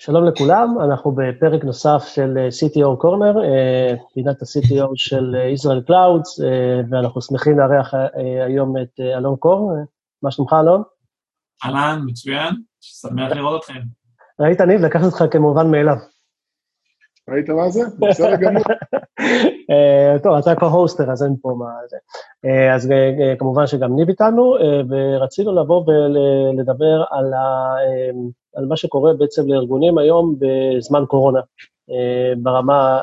שלום לכולם, אנחנו בפרק נוסף של אה, CTO Corner, אה, פינת ה-CTO של אה, Israel Clouds, ואנחנו שמחים לארח היום את אלון קור. מה שלומך, אלון? אהלן, מצוין, שמח לראות אתכם. ראית, ניב? לקחתי אותך כמובן מאליו. ראית מה זה? בסדר גמור. טוב, אתה co-hoster, אז אין פה מה זה. אז כמובן שגם ניב איתנו, ורצינו לבוא ולדבר על ה... על מה שקורה בעצם לארגונים היום בזמן קורונה, אה, ברמה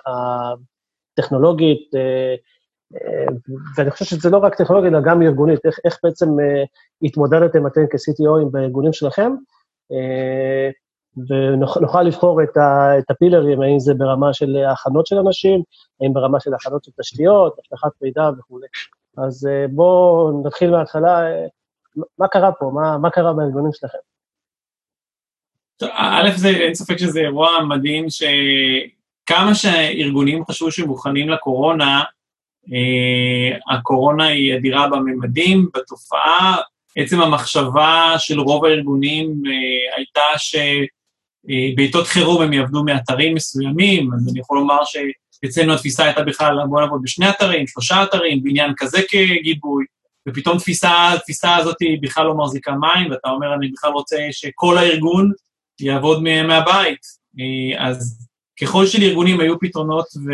הטכנולוגית, אה, אה, ואני חושב שזה לא רק טכנולוגית, אלא גם ארגונית, איך, איך בעצם התמודדתם אתם כ-CTOים בארגונים שלכם, ונוכל לבחור את, ה, את הפילרים, האם זה ברמה של הכנות של אנשים, האם ברמה של הכנות של תשתיות, אבטחת מידע וכולי. אז בואו נתחיל מההתחלה, מה קרה פה? מה, מה קרה בארגונים שלכם? א', זה, אין ספק שזה אירוע מדהים שכמה שהארגונים חשבו שהם מוכנים לקורונה, אה, הקורונה היא אדירה בממדים, בתופעה. עצם המחשבה של רוב הארגונים אה, הייתה אה, חירום הם יעבדו מאתרים מסוימים, אז אני יכול לומר שאצלנו התפיסה הייתה בכלל בוא נעבוד בשני אתרים, שלושה אתרים, בעניין כזה כגיבוי, ופתאום תפיסה, התפיסה הזאת בכלל לא מחזיקה מים, ואתה אומר, אני בכלל רוצה שכל הארגון יעבוד מהבית. אה, אז ככל שלארגונים היו פתרונות, ו...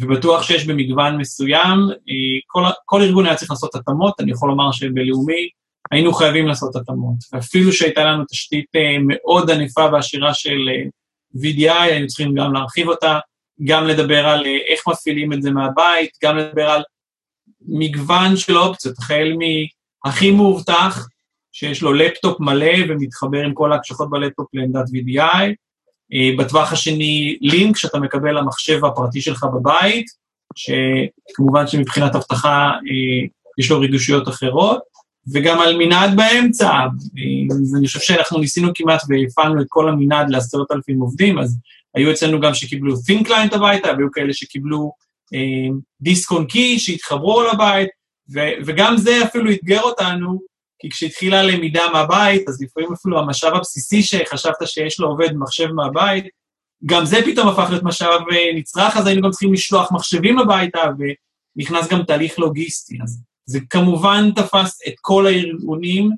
ובטוח שיש במגוון מסוים, אה, כל, כל ארגון היה צריך לעשות התאמות, אני יכול לומר שבלאומי היינו חייבים לעשות התאמות. ואפילו שהייתה לנו תשתית אה, מאוד ענפה ועשירה של VDI, היינו צריכים גם להרחיב אותה, גם לדבר על איך מפעילים את זה מהבית, גם לדבר על מגוון של אופציות, החל מהכי מאובטח, שיש לו לפטופ מלא ומתחבר עם כל ההקשחות בלפטופ לעמדת VDI. אה, בטווח השני, לינק שאתה מקבל למחשב הפרטי שלך בבית, שכמובן שמבחינת אבטחה אה, יש לו רגישויות אחרות, וגם על מנעד באמצע. אה, אני חושב שאנחנו ניסינו כמעט והפעלנו את כל המנעד לעשרת אלפים עובדים, אז היו אצלנו גם שקיבלו Think Client הביתה, והיו כאלה שקיבלו דיסק און קי שהתחברו לבית, וגם זה אפילו אתגר אותנו, כי כשהתחילה הלמידה מהבית, אז לפעמים אפילו המשאב הבסיסי שחשבת שיש לו עובד מחשב מהבית, גם זה פתאום הפך להיות משאב אה, נצרך, אז היינו גם צריכים לשלוח מחשבים הביתה, ונכנס גם תהליך לוגיסטי. אז זה כמובן תפס את כל הארגונים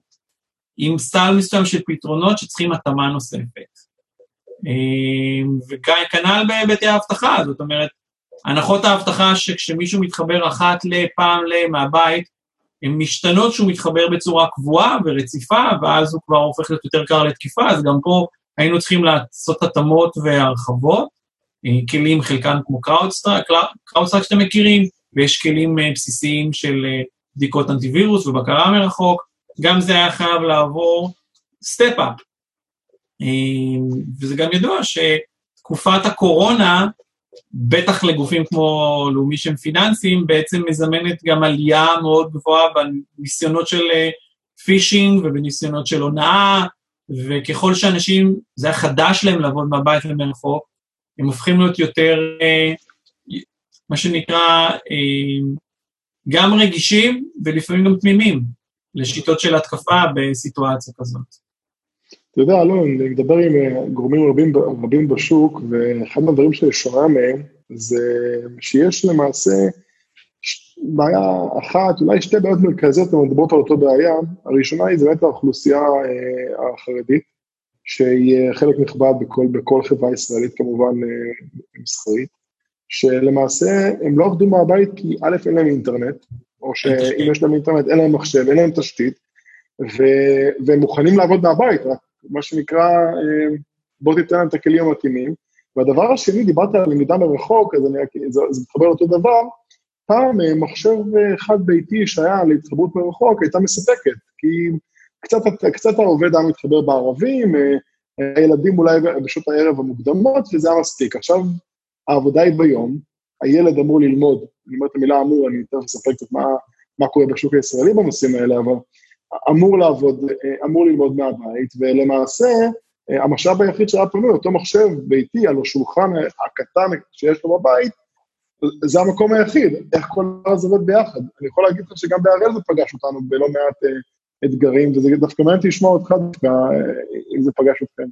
עם סל מסוים של פתרונות שצריכים התאמה נוספת. אה, וכנ"ל בהיבטי האבטחה, זאת אומרת, הנחות האבטחה שכשמישהו מתחבר אחת לפעם מהבית, הן משתנות שהוא מתחבר בצורה קבועה ורציפה, ואז הוא כבר הופך להיות יותר קל לתקיפה, אז גם פה היינו צריכים לעשות התאמות והרחבות. אה, כלים, חלקם כמו CrowdStrike, CrowdStrike שאתם מכירים, ויש כלים אה, בסיסיים של אה, בדיקות אנטיווירוס ובקרה מרחוק, גם זה היה חייב לעבור step-up. וזה גם ידוע שתקופת הקורונה בטח לגופים כמו לאומי שהם פיננסיים, בעצם מזמנת גם עלייה מאוד גבוהה בניסיונות של phishing אה, ובניסיונות של הונאה, וככל שאנשים, זה היה חדש להם לעבוד מהבית ומרחוק, הם הופכים להיות יותר, אה, מה שנקרא, אה, גם רגישים ולפעמים גם תמימים לשיטות של התקפה בסיטואציה כזאת. אתה יודע, אלון, אני מדבר עם אה, גורמים רבים, רבים בשוק, ואחד מהדברים ששומע מהם זה שיש למעשה בעיה אחת, אולי שתי בעיות מרכזיות, הן מדברות על אותו בעיה. הראשונה היא באמת האוכלוסייה אה, החרדית, שהיא חלק נכבד בכל, בכל חברה ישראלית כמובן אה, מסחרית, שלמעשה הם לא עבדו מהבית כי א', אין להם אינטרנט, או שאם יש להם אינטרנט אין להם מחשב, אין להם תשתית, ו, והם מוכנים לעבוד מהבית, רק מה שנקרא, אה, בוא תיתן להם את הכלים המתאימים. והדבר השני, דיברת על למידה מרחוק, אז אני, זה, זה מתחבר לאותו דבר, פעם אה, מחשב אה, חד ביתי שהיה להתחברות מרחוק הייתה מספקת, כי קצת, קצת העובד היה מתחבר בערבים, הילדים אולי בשעות הערב המוקדמות, וזה היה מספיק. עכשיו, העבודה היא ביום, הילד אמור ללמוד, אני אומר את המילה אמור, אני תכף אספר קצת מה, מה קורה בשוק הישראלי בנושאים האלה, אבל אמור לעבוד, אמור ללמוד מהבית, ולמעשה אה, המשאב היחיד שהיה פנוי, אותו מחשב ביתי על השולחן הקטן שיש לו בבית, זה המקום היחיד, איך כל הזה עובד ביחד. אני יכול להגיד לך שגם בהראל זה פגש אותנו בלא מעט uh, אתגרים, וזה דווקא מעניין לשמוע אותך דווקא, אם זה פגש אתכם.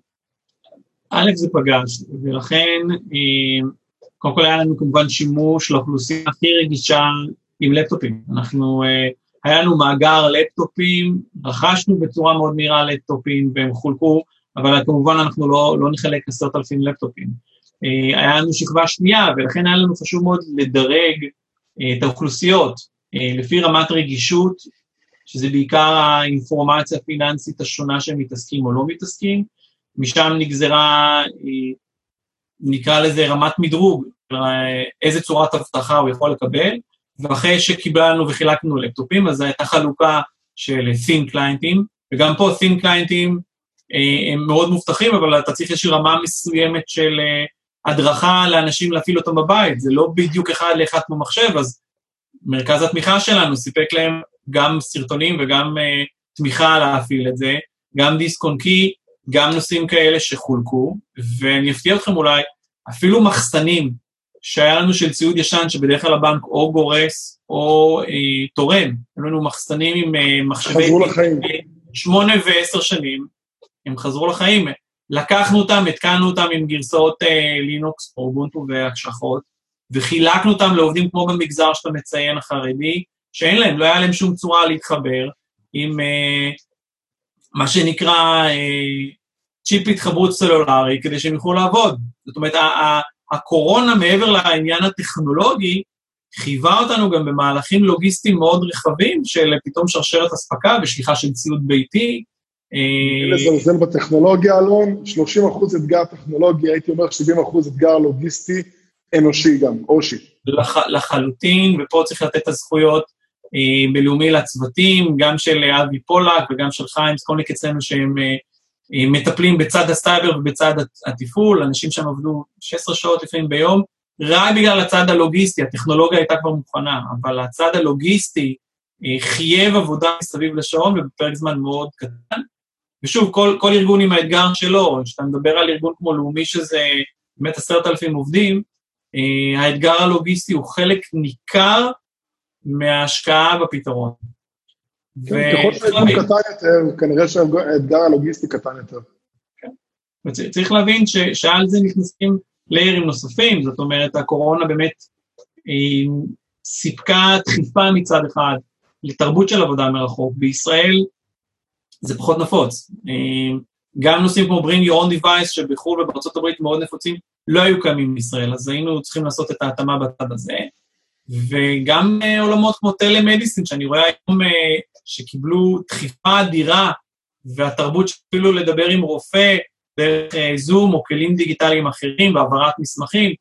א', זה פגש, ולכן, אה, קודם כל היה לנו כמובן שימוש לאוכלוסייה הכי רגישה עם לפטופים. אנחנו, אה, היה לנו מאגר לפטופים, רכשנו בצורה מאוד מהירה לפטופים והם חולקו, אבל כמובן אנחנו לא, לא נחלק עשרת אלפים לפטופים. אה, היה לנו שכבה שנייה, ולכן היה לנו חשוב מאוד לדרג את האוכלוסיות לפי רמת רגישות, שזה בעיקר האינפורמציה הפיננסית השונה שהם מתעסקים או לא מתעסקים, משם נגזרה, נקרא לזה רמת מדרוג, איזה צורת אבטחה הוא יכול לקבל, ואחרי שקיבלנו וחילקנו לפטופים, אז הייתה חלוקה של סין קליינטים, וגם פה סין קליינטים אה, הם מאוד מובטחים, אבל אתה צריך איזושהי רמה מסוימת של אה, הדרכה לאנשים להפעיל אותם בבית, זה לא בדיוק אחד לאחד כמו מחשב, אז מרכז התמיכה שלנו סיפק להם גם סרטונים וגם uh, תמיכה להפעיל את זה, גם דיסק און קי, גם נושאים כאלה שחולקו, ואני אפתיע אתכם אולי, אפילו מחסנים שהיה לנו של ציוד ישן, שבדרך כלל הבנק או גורס או אה, תורם, היו לנו מחסנים עם אה, מחשבי... חזרו לחיים. שמונה ועשר שנים, הם חזרו לחיים. לקחנו אותם, התקנו אותם עם גרסאות אה, לינוקס, אורבונטו והקשחות, וחילקנו אותם לעובדים כמו במגזר שאתה מציין, החרדי, שאין להם, לא היה להם שום צורה להתחבר עם אה, מה שנקרא אה, צ'יפ התחברות סלולרי, כדי שהם יוכלו לעבוד. זאת אומרת, הקורונה, מעבר לעניין הטכנולוגי, חייבה אותנו גם במהלכים לוגיסטיים מאוד רחבים של פתאום שרשרת אספקה ושליחה של ציוד ביתי. אה, לזלזל בטכנולוגיה, אלון, 30 אחוז אתגר טכנולוגי, הייתי אומר 70 אחוז אתגר לוגיסטי, אנושי גם, אנושי. לח, לחלוטין, ופה צריך לתת את הזכויות בלאומי לצוותים, גם של אבי פולק וגם של חיים סקולניק אצלנו, שהם אה, אה, מטפלים בצד הסייבר ובצד התפעול, אנשים שם עבדו 16 שעות לפעמים ביום, רק בגלל הצד הלוגיסטי, הטכנולוגיה הייתה כבר מוכנה, אבל הצד הלוגיסטי חייב עבודה מסביב לשעון ובפרק זמן מאוד קטן. ושוב, כל, כל ארגון עם האתגר שלו, כשאתה מדבר על ארגון כמו לאומי שזה באמת עשרת אלפים עובדים, האתגר הלוגיסטי הוא חלק ניכר מההשקעה בפתרון. כן, ככל שהארגון קטן יותר, כנראה שהאתגר הלוגיסטי קטן יותר. כן. צריך להבין ש, שעל זה נכנסים ליירים נוספים, זאת אומרת, הקורונה באמת היא סיפקה דחיפה מצד אחד לתרבות של עבודה מרחוק. בישראל זה פחות נפוץ. גם נושאים כמו bring your own device, שבחו"ל ובארצות הברית מאוד נפוצים, לא היו קיימים בישראל, אז היינו צריכים לעשות את ההתאמה בצד הזה. וגם uh, עולמות כמו טלמדיסין, שאני רואה היום uh, שקיבלו דחיפה אדירה, והתרבות שאפילו לדבר עם רופא דרך uh, זום או כלים דיגיטליים אחרים והעברת מסמכים.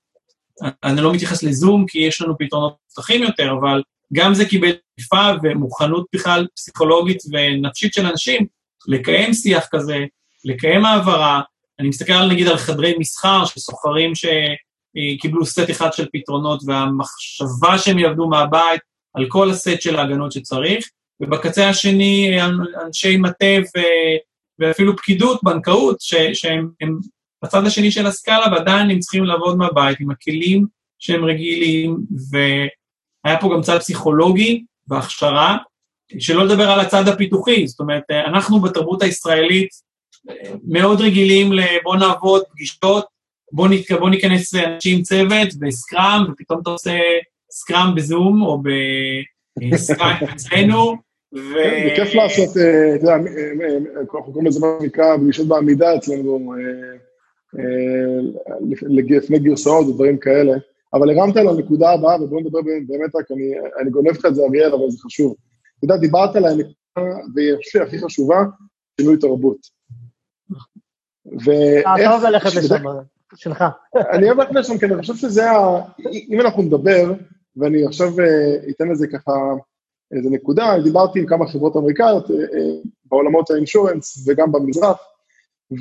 אני לא מתייחס לזום כי יש לנו פתרונות מפתחים יותר, אבל גם זה קיבל דחיפה ומוכנות בכלל פסיכולוגית ונפשית של אנשים לקיים שיח כזה, לקיים העברה. אני מסתכל נגיד על חדרי מסחר שסוחרים ש... קיבלו סט אחד של פתרונות, והמחשבה שהם יעבדו מהבית על כל הסט של ההגנות שצריך, ובקצה השני אנשי מטה ו... ואפילו פקידות, בנקאות, ש... שהם הם בצד השני של הסקאלה, ועדיין הם צריכים לעבוד מהבית עם הכלים שהם רגילים, והיה פה גם צד פסיכולוגי והכשרה, שלא לדבר על הצד הפיתוחי, זאת אומרת, אנחנו בתרבות הישראלית מאוד רגילים לבוא נעבוד פגישות, בוא, ניכ... בוא ניכנס אנשים צוות בסקראם, ופתאום אתה עושה סקראם בזום או בסקראם אצלנו. ו... כן, זה כיף לעשות, אה, אתה יודע, אנחנו קוראים לזה מה שנקרא פגישות בעמידה אצלנו, אה, אה, לפני גרסאות ודברים כאלה, אבל הרמת על הנקודה הבאה, ובואו נדבר באמת רק, אני, אני גונב לך את זה, אריאל, אבל זה חשוב. אתה יודע, דיברת על הנקודה, והיא הכי חשובה, שינוי תרבות. ואיך... טוב ללכת לשם. שלך. אני אוהב ללכת לשם, כי אני חושב שזה ה... אם אנחנו נדבר, ואני עכשיו אה, אתן לזה ככה איזה נקודה, דיברתי עם כמה חברות אמריקאיות אה, אה, בעולמות האינשורנס וגם במזרח,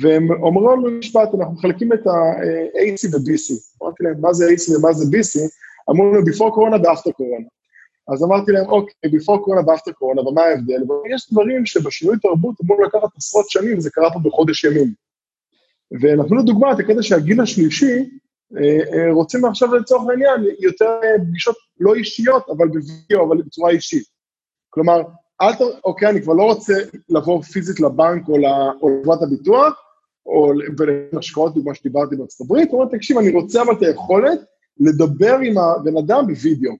והם אומרים לנו משפט, אנחנו מחלקים את ה-AC ו-BC. אמרתי להם, מה זה AC ומה זה BC? אמרו לנו, before קורונה ו-after. אז אמרתי להם, אוקיי, before קורונה ו-after ומה ההבדל? ויש דברים שבשינוי תרבות אמור לקחת עשרות שנים, זה קרה פה בחודש ימים. ונתנו לדוגמה את הקטע שהגיל השלישי, אה, אה, רוצים עכשיו לצורך העניין יותר פגישות לא אישיות, אבל בווידאו, אבל בצורה אישית. כלומר, אל ת... אוקיי, אני כבר לא רוצה לבוא פיזית לבנק או לחברת הביטוח, או השקעות, דוגמה שדיברתי בארצות הברית, הוא אומר, תקשיב, אני רוצה אבל את היכולת לדבר עם הבן אדם בווידאו.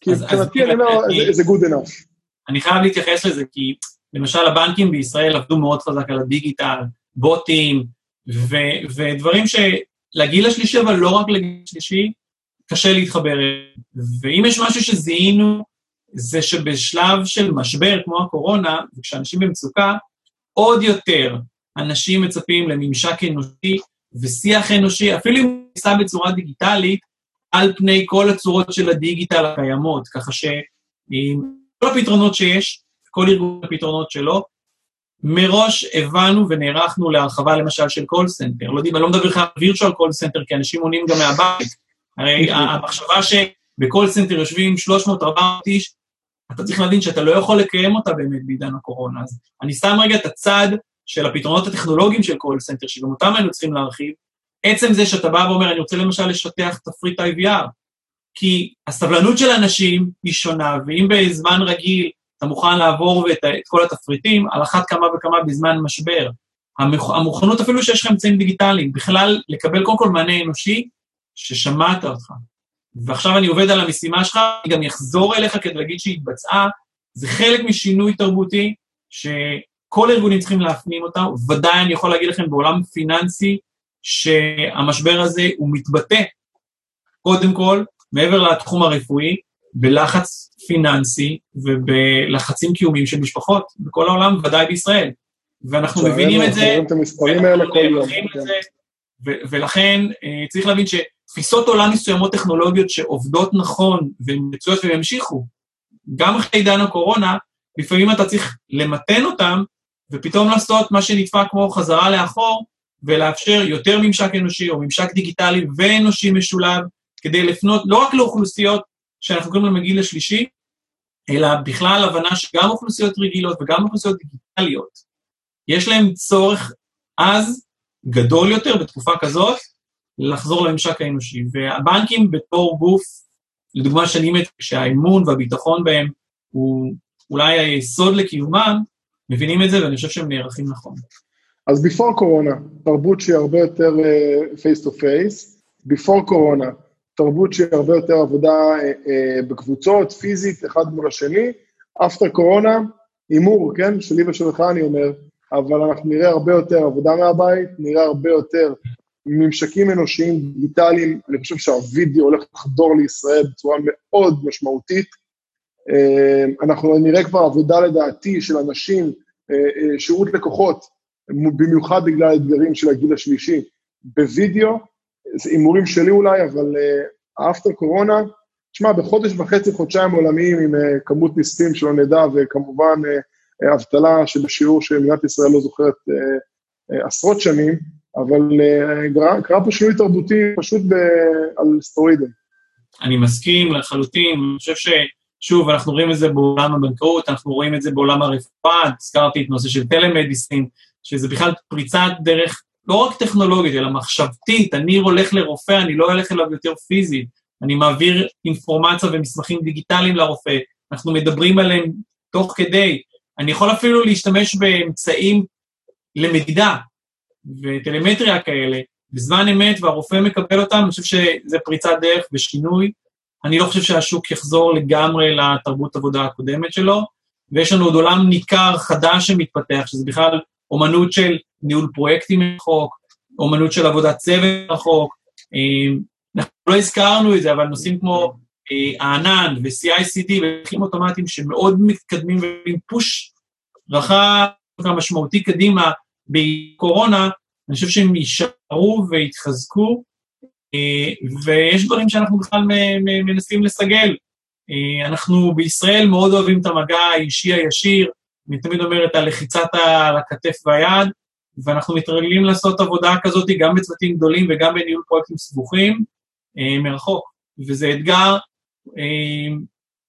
כי מבחינתי אני אומר, זה good enough. אני חייב להתייחס לזה, כי למשל הבנקים בישראל עבדו מאוד חזק על הדיגיטל, בוטים, ו- ודברים שלגיל השלישי, אבל לא רק לגיל השלישי, קשה להתחבר. ואם יש משהו שזיהינו, זה שבשלב של משבר כמו הקורונה, וכשאנשים במצוקה, עוד יותר אנשים מצפים לממשק אנושי ושיח אנושי, אפילו אם הוא נעשה בצורה דיגיטלית, על פני כל הצורות של הדיגיטל הקיימות, ככה שכל הפתרונות שיש, כל ארגון הפתרונות שלו, מראש הבנו ונערכנו להרחבה למשל של call center. לא יודעים, אני לא מדבר לך על virtual call center, כי אנשים עונים גם מהבית. הרי המחשבה שב call center יושבים 300-400 איש, אתה צריך להבין שאתה לא יכול לקיים אותה באמת בעידן הקורונה. אז אני שם רגע את הצד של הפתרונות הטכנולוגיים של call center, שגם אותם היינו צריכים להרחיב. עצם זה שאתה בא ואומר, אני רוצה למשל לשטח תפריט IVR, כי הסבלנות של אנשים היא שונה, ואם בזמן רגיל אתה מוכן לעבור את, את כל התפריטים, על אחת כמה וכמה בזמן משבר. המוכנות אפילו שיש לך אמצעים דיגיטליים, בכלל לקבל קודם כל מענה אנושי, ששמעת אותך. ועכשיו אני עובד על המשימה שלך, אני גם אחזור אליך כדי להגיד שהיא התבצעה, זה חלק משינוי תרבותי שכל הארגונים צריכים להפנים אותה, ודאי אני יכול להגיד לכם בעולם פיננסי, שהמשבר הזה הוא מתבטא, קודם כל, מעבר לתחום הרפואי, בלחץ פיננסי ובלחצים קיומיים של משפחות בכל העולם, ודאי בישראל. ואנחנו מבינים את זה, את. כן. ולכן אה, צריך להבין שתפיסות עולם מסוימות טכנולוגיות שעובדות נכון והן מצויות והן ימשיכו, גם אחרי עידן הקורונה, לפעמים אתה צריך למתן אותם, ופתאום לעשות מה שנתפק כמו חזרה לאחור, ולאפשר יותר ממשק אנושי או ממשק דיגיטלי ואנושי משולב, כדי לפנות לא רק לאוכלוסיות שאנחנו קוראים להן הגיל השלישי, אלא בכלל הבנה שגם אוכלוסיות רגילות וגם אוכלוסיות דיגיטליות, יש להן צורך אז גדול יותר בתקופה כזאת לחזור לממשק האנושי. והבנקים בתור גוף, לדוגמה שאני מת, שהאמון והביטחון בהם הוא אולי היסוד לקיומם, מבינים את זה ואני חושב שהם נערכים נכון. אז before קורונה, תרבות שהיא הרבה יותר face to face, before קורונה, תרבות שהיא הרבה יותר עבודה אה, אה, בקבוצות, פיזית, אחד מול השני. אפטר קורונה, הימור, כן? שלי ושלך אני אומר, אבל אנחנו נראה הרבה יותר עבודה מהבית, נראה הרבה יותר ממשקים אנושיים דיגיטליים. אני חושב שהווידאו הולך לחדור לישראל בצורה מאוד משמעותית. אה, אנחנו נראה כבר עבודה לדעתי של אנשים, שירות לקוחות, במיוחד בגלל האתגרים של הגיל השלישי, בווידאו, זה הימורים שלי אולי, אבל אפטר קורונה, תשמע, בחודש וחצי, חודשיים עולמיים עם uh, כמות ניסים שלא נדע, וכמובן uh, אבטלה שבשיעור שמדינת ישראל לא זוכרת עשרות שנים, אבל קרה פה שינוי תרבותי פשוט על סטרואידים. אני מסכים לחלוטין, אני חושב ש... שוב, אנחנו רואים את זה בעולם הבנקאות, אנחנו רואים את זה בעולם הרפואה, הזכרתי את נושא של טלמדיסין, שזה בכלל פריצת דרך לא רק טכנולוגית, אלא מחשבתית, אני הולך לרופא, אני לא הולך אליו יותר פיזית, אני מעביר אינפורמציה ומסמכים דיגיטליים לרופא, אנחנו מדברים עליהם תוך כדי, אני יכול אפילו להשתמש באמצעים למדידה וטלמטריה כאלה, בזמן אמת, והרופא מקבל אותם, אני חושב שזה פריצת דרך ושינוי. אני לא חושב שהשוק יחזור לגמרי לתרבות עבודה הקודמת שלו, ויש לנו עוד עולם ניכר חדש שמתפתח, שזה בכלל אומנות של ניהול פרויקטים מרחוק, אומנות של עבודת צוות מרחוק. אה, אנחנו לא הזכרנו את זה, אבל נושאים כמו אה, הענן ו-CICD והליכים אוטומטיים שמאוד מתקדמים ועם פוש רחב משמעותי קדימה בקורונה, אני חושב שהם יישארו ויתחזקו, אה, ויש דברים שאנחנו בכלל מנסים לסגל. אנחנו בישראל מאוד אוהבים את המגע האישי הישיר, אני תמיד אומר את הלחיצת על הכתף והיד, ואנחנו מתרגלים לעשות עבודה כזאת גם בצוותים גדולים וגם בניהול פרויקטים סבוכים אה, מרחוק. וזה אתגר, אה,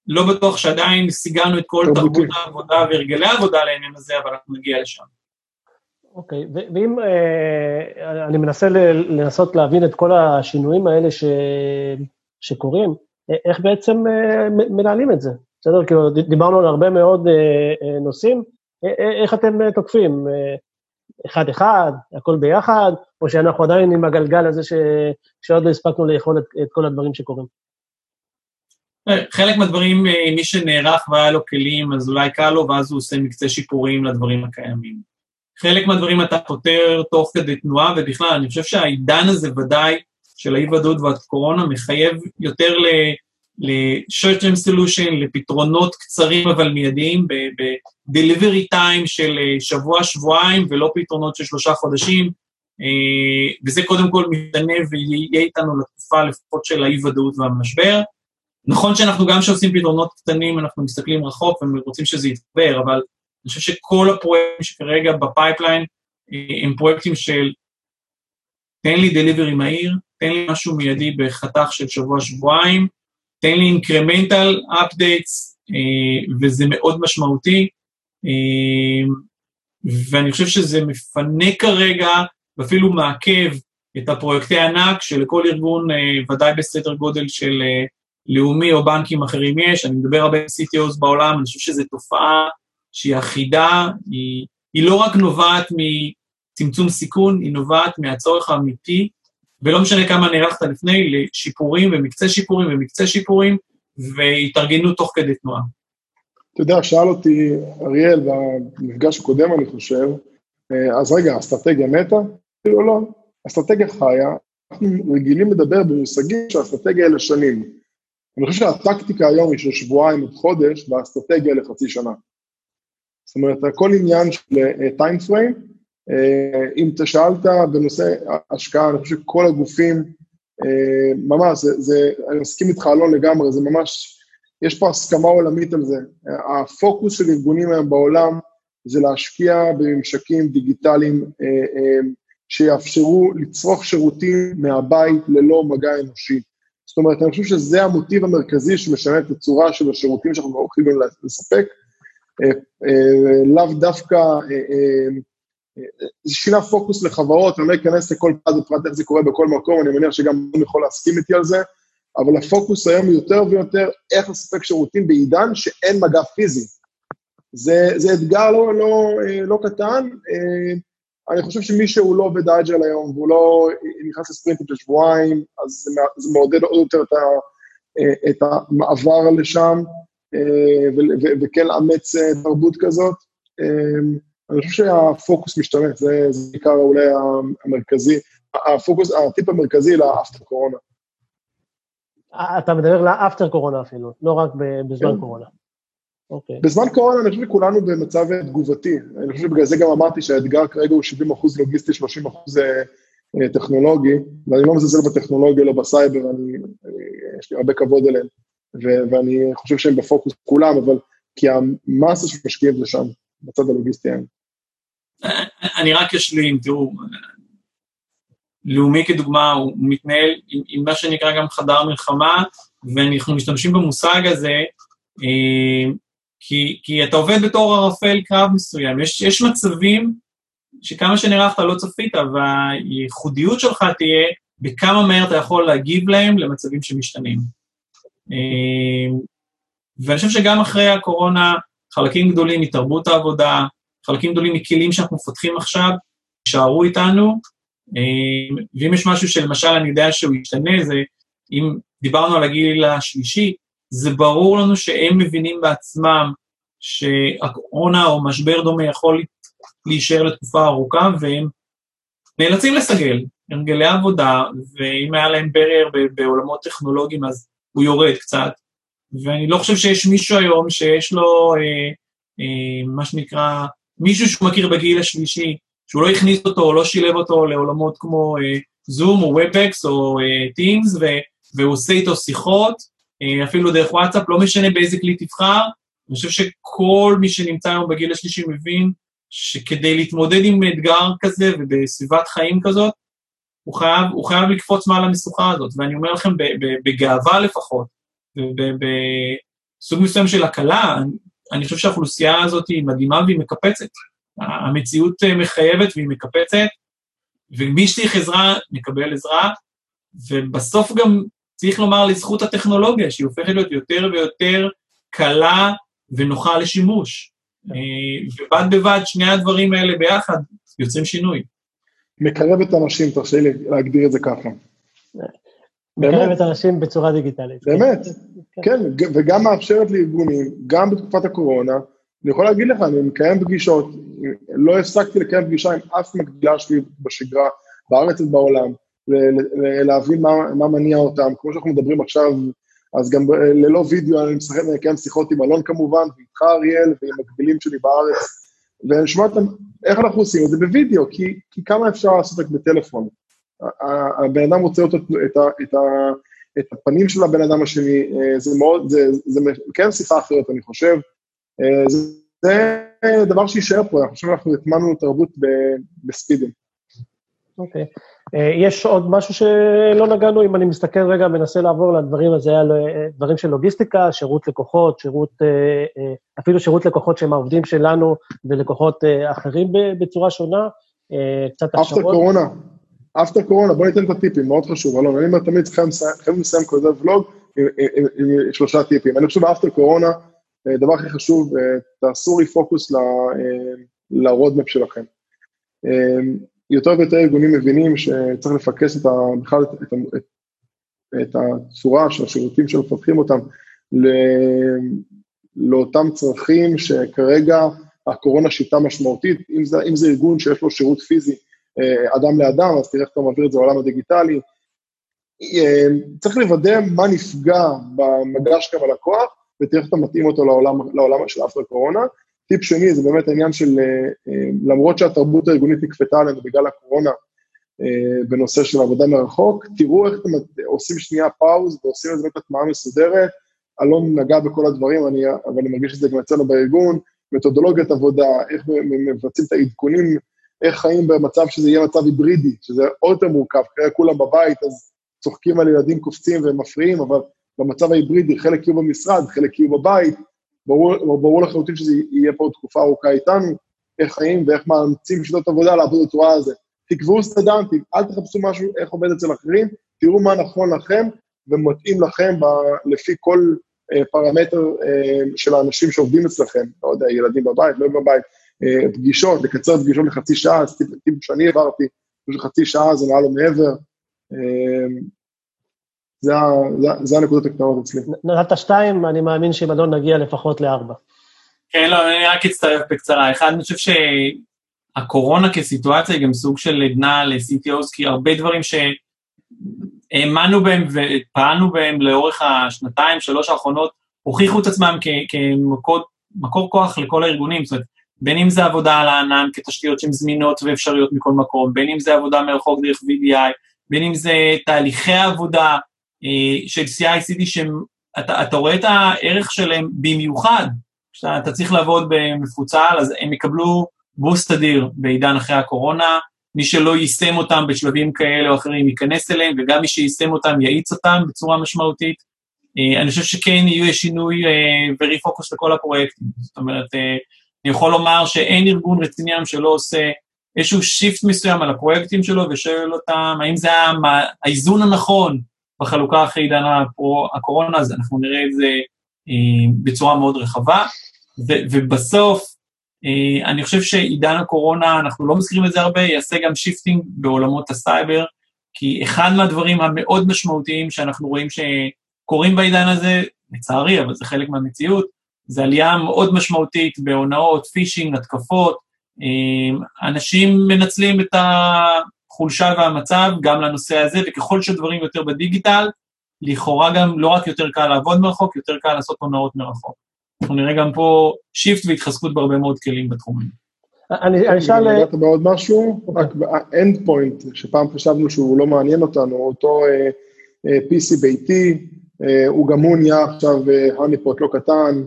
לא בטוח שעדיין סיגרנו את כל תרבות העבודה והרגלי העבודה לעניין הזה, אבל אנחנו נגיע לשם. אוקיי, okay, ואם אה, אני מנסה לנסות להבין את כל השינויים האלה ש, שקורים, איך בעצם אה, מנהלים את זה? בסדר? כאילו, דיברנו על הרבה מאוד אה, אה, נושאים, איך אתם תוקפים? אחד-אחד, הכל ביחד, או שאנחנו עדיין עם הגלגל הזה ש... שעוד לא הספקנו לאכול את, את כל הדברים שקורים? חלק מהדברים, מי שנערך והיה לו כלים, אז אולי קל לו, ואז הוא עושה מקצה שיפורים לדברים הקיימים. חלק מהדברים אתה פותר תוך כדי תנועה, ובכלל, אני חושב שהעידן הזה ודאי, של האי-ודאות והקורונה, מחייב יותר ל-short term solution, לפתרונות קצרים אבל מיידיים, ב-delivery time של שבוע-שבועיים, ולא פתרונות של שלושה חודשים, וזה קודם כל משתנה ויהיה איתנו לתקופה לפחות של האי-ודאות והמשבר. נכון שאנחנו גם כשעושים פתרונות קטנים, אנחנו מסתכלים רחוק ורוצים שזה יתגבר, אבל אני חושב שכל הפרויקטים שכרגע ב pipeline הם פרויקטים של תן לי delivery מהיר, תן לי משהו מיידי בחתך של שבוע-שבועיים, תן לי incremental updates, וזה מאוד משמעותי, אה, ואני חושב שזה מפנה כרגע, ואפילו מעכב את הפרויקטי ענק שלכל ארגון, אה, ודאי בסדר גודל של אה, לאומי או בנקים אחרים יש, אני מדבר הרבה עם CTOs בעולם, אני חושב שזו תופעה שהיא אחידה, היא, היא לא רק נובעת מצמצום סיכון, היא נובעת מהצורך האמיתי, ולא משנה כמה נערכת לפני, לשיפורים ומקצה שיפורים ומקצה שיפורים, והתארגנו תוך כדי תנועה. אתה יודע, שאל אותי אריאל במפגש הקודם, אני חושב, אה, אז רגע, אסטרטגיה מתה? כאילו לא, אסטרטגיה חיה, אנחנו רגילים לדבר במושגים של אסטרטגיה לשנים. אני חושב שהטקטיקה היום היא של שבועיים עד חודש, והאסטרטגיה לחצי שנה. זאת אומרת, הכל עניין של uh, פריים. Uh, אם אתה שאלת בנושא השקעה, אני חושב שכל הגופים, uh, ממש, זה, זה, אני מסכים איתך, אלון, לגמרי, זה ממש, יש פה הסכמה עולמית על זה. הפוקוס של ארגונים היום בעולם זה להשקיע בממשקים דיגיטליים uh, שיאפשרו לצרוך שירותים מהבית ללא מגע אנושי. זאת אומרת, אני חושב שזה המוטיב המרכזי שמשנה את הצורה של השירותים שאנחנו הולכים לספק. אה, אה, לאו דווקא, אה, שינה פוקוס לחברות, אני לא אכנס לכל פרט ופרט איך זה קורה בכל מקום, אני מניח שגם אני יכול להסכים איתי על זה, אבל הפוקוס היום הוא יותר ויותר איך לספק שירותים בעידן שאין מגע פיזי. זה, זה אתגר לא, לא, לא קטן, אני חושב שמי שהוא לא עובד אג'ל היום והוא לא נכנס לספרינטים של שבועיים, אז זה, זה מעודד עוד יותר את, ה, את המעבר לשם, וכן לאמץ תרבות כזאת. אני חושב שהפוקוס משתנה, זה, זה בעיקר אולי המרכזי, הפוקוס, הטיפ המרכזי לאפטר קורונה. אתה מדבר לאפטר קורונה אפילו, לא רק בזמן כן. קורונה. אוקיי. בזמן קורונה אני חושב שכולנו במצב תגובתי. אני חושב שבגלל זה גם אמרתי שהאתגר כרגע הוא 70 אחוז לוגיסטי, 30 אחוז אה, אה, טכנולוגי, ואני לא מזלזל בטכנולוגיה, לא בסייבר, אני, אני, יש לי הרבה כבוד אליהם, ו, ואני חושב שהם בפוקוס כולם, אבל כי המסה שמשקיעים זה שם, בצד הלוגיסטי היום. אני רק אשלים, תראו, לאומי כדוגמה, הוא מתנהל עם, עם מה שנקרא גם חדר מלחמה, ואנחנו משתמשים במושג הזה, אה, כי, כי אתה עובד בתור ערפל קרב מסוים. יש, יש מצבים שכמה שנערכת לא צפית, והייחודיות שלך תהיה בכמה מהר אתה יכול להגיב להם למצבים שמשתנים. אמ, ואני חושב שגם אחרי הקורונה, חלקים גדולים מתרבות העבודה, חלקים גדולים מכלים שאנחנו מפתחים עכשיו, יישארו איתנו, אמ, ואם יש משהו שלמשל אני יודע שהוא ישתנה, זה אם דיברנו על הגיל השלישי, זה ברור לנו שהם מבינים בעצמם שהקורונה או משבר דומה יכול להישאר לתקופה ארוכה, והם נאלצים לסגל. הרגלי עבודה, ואם היה להם barrier בעולמות טכנולוגיים אז הוא יורד קצת, ואני לא חושב שיש מישהו היום שיש לו, אה, אה, מה שנקרא, מישהו שהוא מכיר בגיל השלישי, שהוא לא הכניס אותו או לא שילב אותו לעולמות כמו אה, Zoom או Webex או Teams, אה, והוא עושה איתו שיחות, אה, אפילו דרך וואטסאפ, לא משנה באיזה כלי תבחר. אני חושב שכל מי שנמצא היום בגיל השלישי מבין שכדי להתמודד עם אתגר כזה ובסביבת חיים כזאת, הוא חייב, הוא חייב לקפוץ מעל המשוכה הזאת. ואני אומר לכם, בגאווה לפחות, בסוג מסוים של הקלה, אני, חושב שהאוכלוסייה הזאת היא מדהימה והיא מקפצת. המציאות אה, מחייבת והיא מקפצת, ומי שצריך עזרה, מקבל עזרה, ובסוף גם צריך לומר לזכות הטכנולוגיה, שהיא הופכת להיות יותר ויותר קלה ונוחה לשימוש. ובד בבד, שני הדברים האלה ביחד יוצרים שינוי. מקרב את האנשים, תרשה לי להגדיר את זה ככה. מקרב את האנשים בצורה דיגיטלית. באמת, כן, וגם מאפשרת לארגונים, גם בתקופת הקורונה, אני יכול להגיד לך, אני מקיים פגישות, לא הפסקתי לקיים פגישה עם אף מקבילה שלי בשגרה, בארץ ובעולם, להבין מה, מה מניע אותם, כמו שאנחנו מדברים עכשיו, אז גם ללא וידאו אני משחק, מקיים שיחות עם אלון כמובן, ואיתך אריאל, ועם מקבילים שלי בארץ, ונשמע אותם, איך אנחנו עושים את זה בווידאו, כי, כי כמה אפשר לעשות זה בטלפון. הבן אדם רוצה את, את, ה, את הפנים של הבן אדם השני, אה, זה מאוד, זה, זה כן שיחה אחרת, אני חושב. אה, זה, זה דבר שיישאר פה, אני חושב שאנחנו הטמנו תרבות בספידים. אוקיי. Okay. אה, יש עוד משהו שלא נגענו, אם אני מסתכל רגע, מנסה לעבור לדברים, אז היה דברים של לוגיסטיקה, שירות לקוחות, שירות, אפילו שירות לקוחות שהם העובדים שלנו ולקוחות אחרים בצורה שונה, קצת הכשרות. אפטר קורונה, אפטר קורונה, בוא ניתן את הטיפים, מאוד חשוב, אלון, אני אומר תמיד חייבים לסיים כזה ולוג עם שלושה טיפים. אני חושב באפטר קורונה, הדבר הכי חשוב, תעשו ריפוקוס לרודמפ שלכם. יותר ויותר ארגונים מבינים שצריך לפקס את ה, בכלל את, את, את, הצורה של השירותים שמפתחים אותם ל, לאותם צרכים שכרגע הקורונה שיטה משמעותית, אם זה, אם זה ארגון שיש לו שירות פיזי אה, אדם לאדם, אז תראה איך אתה מעביר את זה לעולם הדיגיטלי. אה, צריך לוודא מה נפגע במגע שלך עם הלקוח, ותראה איך אתה מתאים אותו לעולם, לעולם של אפטר קורונה. טיפ שני, זה באמת העניין של, אה, למרות שהתרבות הארגונית נקפתה עלינו בגלל הקורונה, בנושא של עבודה מרחוק, תראו איך אתם עושים שנייה פאוז ועושים את זה באמת הטמעה מסודרת. אלון נגע בכל הדברים, אני, אבל אני מרגיש את זה גם אצלנו בארגון, מתודולוגיית עבודה, איך מבצעים את העדכונים איך חיים במצב שזה יהיה מצב היברידי, שזה עוד יותר מורכב, כרגע כולם בבית, אז צוחקים על ילדים קופצים ומפריעים, אבל במצב ההיברידי חלק יהיו במשרד, חלק יהיו בבית, ברור, ברור לחלוטין שזה יהיה פה תקופה ארוכה איתנו, איך חיים ואיך מאמצים שיטות עבודה לעבוד בצורה הזאת. תקבעו סטנדרטים, אל תחפשו משהו, איך עובד אצל אחרים, תראו מה נכון לכם ומתאים לכם ב, לפי כל אה, פרמטר אה, של האנשים שעובדים אצלכם, לא יודע, ילדים בבית, לא בבית, פגישות, לקצר פגישות לחצי שעה, אז טיפ שאני העברתי, חצי שעה זה מעל ומעבר. אה, זה, זה, זה הנקודות הקטנות אצלי. נתת שתיים, אני מאמין שעם אדון נגיע לפחות לארבע. כן, לא, אני רק אצטרף בקצרה. אחד, אני חושב שהקורונה כסיטואציה היא גם סוג של עדנה ל-CTOs, כי הרבה דברים שהאמנו בהם ופעלנו בהם לאורך השנתיים, שלוש האחרונות, הוכיחו את עצמם כמקור כוח לכל הארגונים. זאת אומרת, בין אם זה עבודה על הענן כתשתיות שהן זמינות ואפשריות מכל מקום, בין אם זה עבודה מרחוק דרך VDI, בין אם זה תהליכי עבודה אה, של CI/CD שאתה אתה רואה את הערך שלהם במיוחד, כשאתה צריך לעבוד במפוצל, אז הם יקבלו בוסט אדיר בעידן אחרי הקורונה, מי שלא יישם אותם בשלבים כאלה או אחרים ייכנס אליהם, וגם מי שיישם אותם יאיץ אותם בצורה משמעותית. אה, אני חושב שכן יהיו שינוי אה, וריפוקוס לכל הפרויקטים. זאת אומרת, אה, אני יכול לומר שאין ארגון רציני היום שלא עושה איזשהו shift מסוים על הפרויקטים שלו ושואל אותם האם זה האיזון הנכון בחלוקה אחרי עידן הקורונה, אז אנחנו נראה את זה אה, בצורה מאוד רחבה. ו- ובסוף, אה, אני חושב שעידן הקורונה, אנחנו לא מזכירים את זה הרבה, יעשה גם shifting בעולמות הסייבר, כי אחד מהדברים המאוד משמעותיים שאנחנו רואים שקורים בעידן הזה, לצערי, אבל זה חלק מהמציאות, זה עלייה מאוד משמעותית בהונאות, phishing, התקפות. אה, אנשים מנצלים את החולשה והמצב גם לנושא הזה, וככל שדברים יותר בדיגיטל, לכאורה גם לא רק יותר קל לעבוד מרחוק, יותר קל לעשות הונאות מרחוק. אנחנו נראה גם פה shift והתחזקות בהרבה מאוד כלים בתחומים. אני אשאל... אני נגעת בעוד משהו, רק ב end point, שפעם חשבנו שהוא לא מעניין אותנו, אותו אה, אה, PC ביתי, הוא גם הוא נהיה עכשיו הניפוט לא קטן,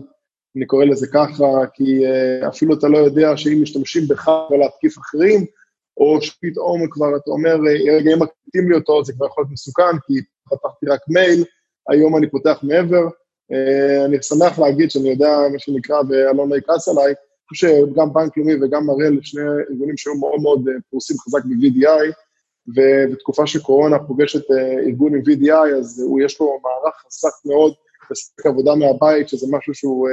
אני קורא לזה ככה, כי uh, אפילו אתה לא יודע שאם משתמשים בך ולהתקיף אחרים, או שפתאום כבר אתה אומר, אה, רגע, אם מקליטים לי אותו, זה כבר יכול להיות מסוכן, כי פתחתי רק מייל, היום אני פותח מעבר. Uh, אני שמח להגיד שאני יודע, מה שנקרא, ואלון לא יכעס עליי, אני חושב שגם בנק לאומי וגם הראל, שני ארגונים שהיו מאוד מאוד פרוסים חזק ב-VDI, ובתקופה שקורונה פוגשת ארגון עם VDI, אז יש לו מערך חזק מאוד, לספק עבודה מהבית, שזה משהו שהוא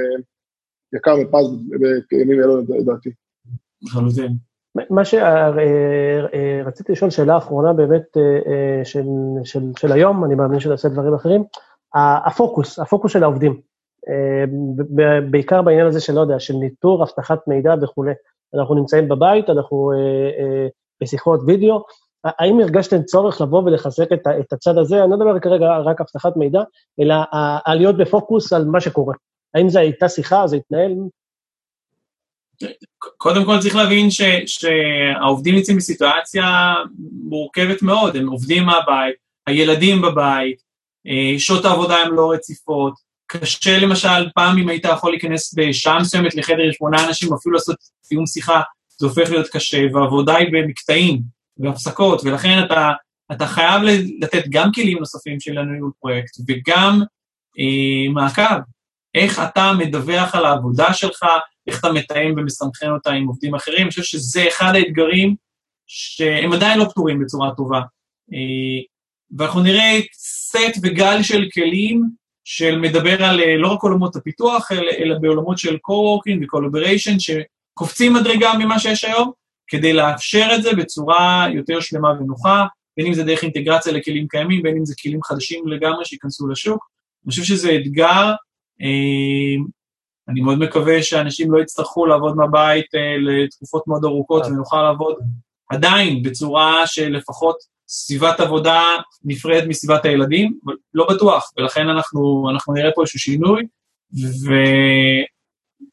יקר מפז בימים אלו לדעתי. לחלוטין. מה שרציתי לשאול, שאלה אחרונה באמת של, של, של היום, אני מאמין שנעשה דברים אחרים, הפוקוס, הפוקוס של העובדים, בעיקר בעניין הזה של, לא יודע, של ניטור, אבטחת מידע וכולי. אנחנו נמצאים בבית, אנחנו בשיחות וידאו, האם הרגשתם צורך לבוא ולחזק את, את הצד הזה? אני לא מדבר כרגע רק אבטחת מידע, אלא על להיות בפוקוס על מה שקורה. האם זו הייתה שיחה, זה התנהל? קודם כל צריך להבין ש, שהעובדים יוצאים בסיטואציה מורכבת מאוד, הם עובדים מהבית, הילדים בבית, אה, שעות העבודה הן לא רציפות, קשה למשל, פעם אם היית יכול להיכנס בשעה מסוימת לחדר עם שמונה אנשים, אפילו לעשות סיום שיחה, זה הופך להיות קשה, והעבודה היא במקטעים והפסקות, ולכן אתה, אתה חייב לתת גם כלים נוספים של הניהול פרויקט, וגם אה, מעקב, איך אתה מדווח על העבודה שלך, איך אתה מתאם ומסנכרן אותה עם עובדים אחרים, אני חושב שזה אחד האתגרים שהם עדיין לא פתורים בצורה טובה. אה, ואנחנו נראה סט וגל של כלים של מדבר על אה, לא רק עולמות הפיתוח, אלא, אלא בעולמות של co-working ו-collaboration, שקופצים מדרגה ממה שיש היום, כדי לאפשר את זה בצורה יותר שלמה ונוחה, בין אם זה דרך אינטגרציה לכלים קיימים, בין אם זה כלים חדשים לגמרי שייכנסו לשוק. אני חושב שזה אתגר אה, אני מאוד מקווה שאנשים לא יצטרכו לעבוד מהבית אה, לתקופות מאוד ארוכות ונוכל לעבוד עדיין בצורה שלפחות סביבת עבודה נפרדת מסביבת הילדים, אבל לא בטוח, ולכן אנחנו, אנחנו נראה פה איזשהו שינוי,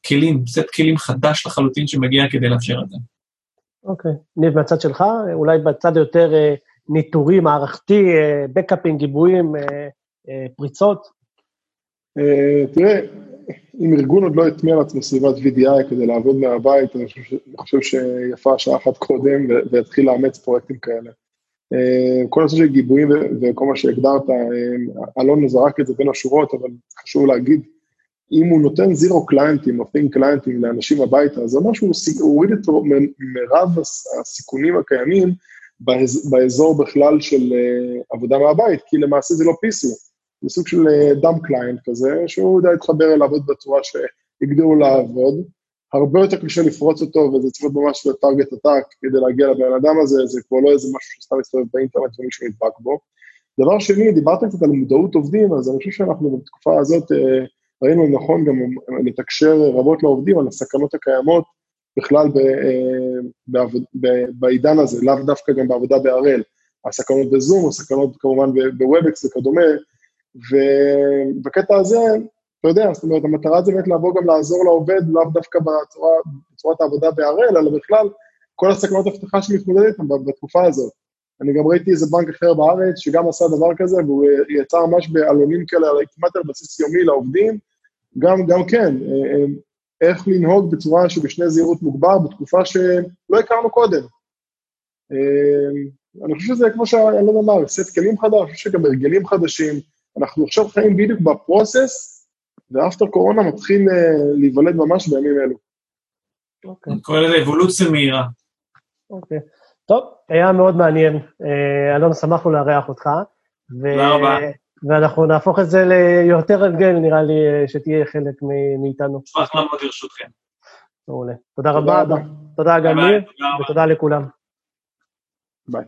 וכלים, סט כלים חדש לחלוטין שמגיע כדי לאפשר את זה. אוקיי. ניב, מהצד שלך, אולי בצד היותר אה, ניטורי, מערכתי, בקאפים, גיבויים, פריצות? תראה, אם ארגון עוד לא הטמיע לעצמו סביבת VDI כדי לעבוד מהבית, אני חושב, אני חושב שיפה שעה אחת קודם ויתחיל לאמץ פרויקטים כאלה. אה, כל הנושא של גיבויים וכל מה שהגדרת, אה, אלון זרק את זה בין השורות, אבל חשוב להגיד, אם הוא נותן zero client ים thin client ים לאנשים הביתה, זה אומר שהוא הוריד את מרב הסיכונים הקיימים באזור בכלל של אה, עבודה מהבית, כי למעשה זה לא PC. זה סוג של dumb אה, client כזה, שהוא יודע להתחבר אליו עוד בצורה שהגדירו לעבוד. הרבה יותר קשה לפרוץ אותו, וזה צריך להיות ממש ל targeted attack כדי להגיע לבן אדם הזה, זה כבר לא איזה משהו שסתם מסתובב באינטרנט ומישהו נדבק בו. דבר שני, דיברתם קצת על מודעות עובדים, אז אני חושב שאנחנו בתקופה הזאת אה, ראינו נכון גם לתקשר רבות לעובדים על הסכנות הקיימות בכלל ב, אה, בעבוד, ב, בעידן הזה, לאו דווקא גם בעבודה בהראל. הסכנות בזום, הסכנות כמובן ב Webex וכדומה, ובקטע הזה, אתה יודע, זאת אומרת, המטרה זה באמת לבוא גם לעזור לעובד, לאו דווקא בצורה, בצורת העבודה בהראל, אלא בכלל, כל הסכנות אבטחה שמתמודד איתן בתקופה הזאת. אני גם ראיתי איזה בנק אחר בארץ שגם עשה דבר כזה, והוא יצא ממש בעלונים כאלה, כמעט על בסיס יומי לעובדים, גם, גם כן, אה, אה, איך לנהוג בצורה שבשני זהירות מוגבר בתקופה שלא הכרנו קודם. אה, אני חושב שזה כמו שאלון אמר, סט כלים חדש, אני חושב שגם הרגלים חדשים, אנחנו עכשיו חיים בדיוק בפרוסס, ואפטר קורונה מתחיל uh, להיוולד ממש בימים אלו. אוקיי. אני קורא לזה אבולוציה מהירה. אוקיי. טוב, היה מאוד מעניין. אלון, שמחנו לארח אותך. תודה רבה. ואנחנו נהפוך את זה ליותר הרגל, נראה לי, שתהיה חלק מאיתנו. אשמח לעמוד לרשותכם. מעולה. תודה רבה. תודה גם לי, ותודה לכולם. ביי.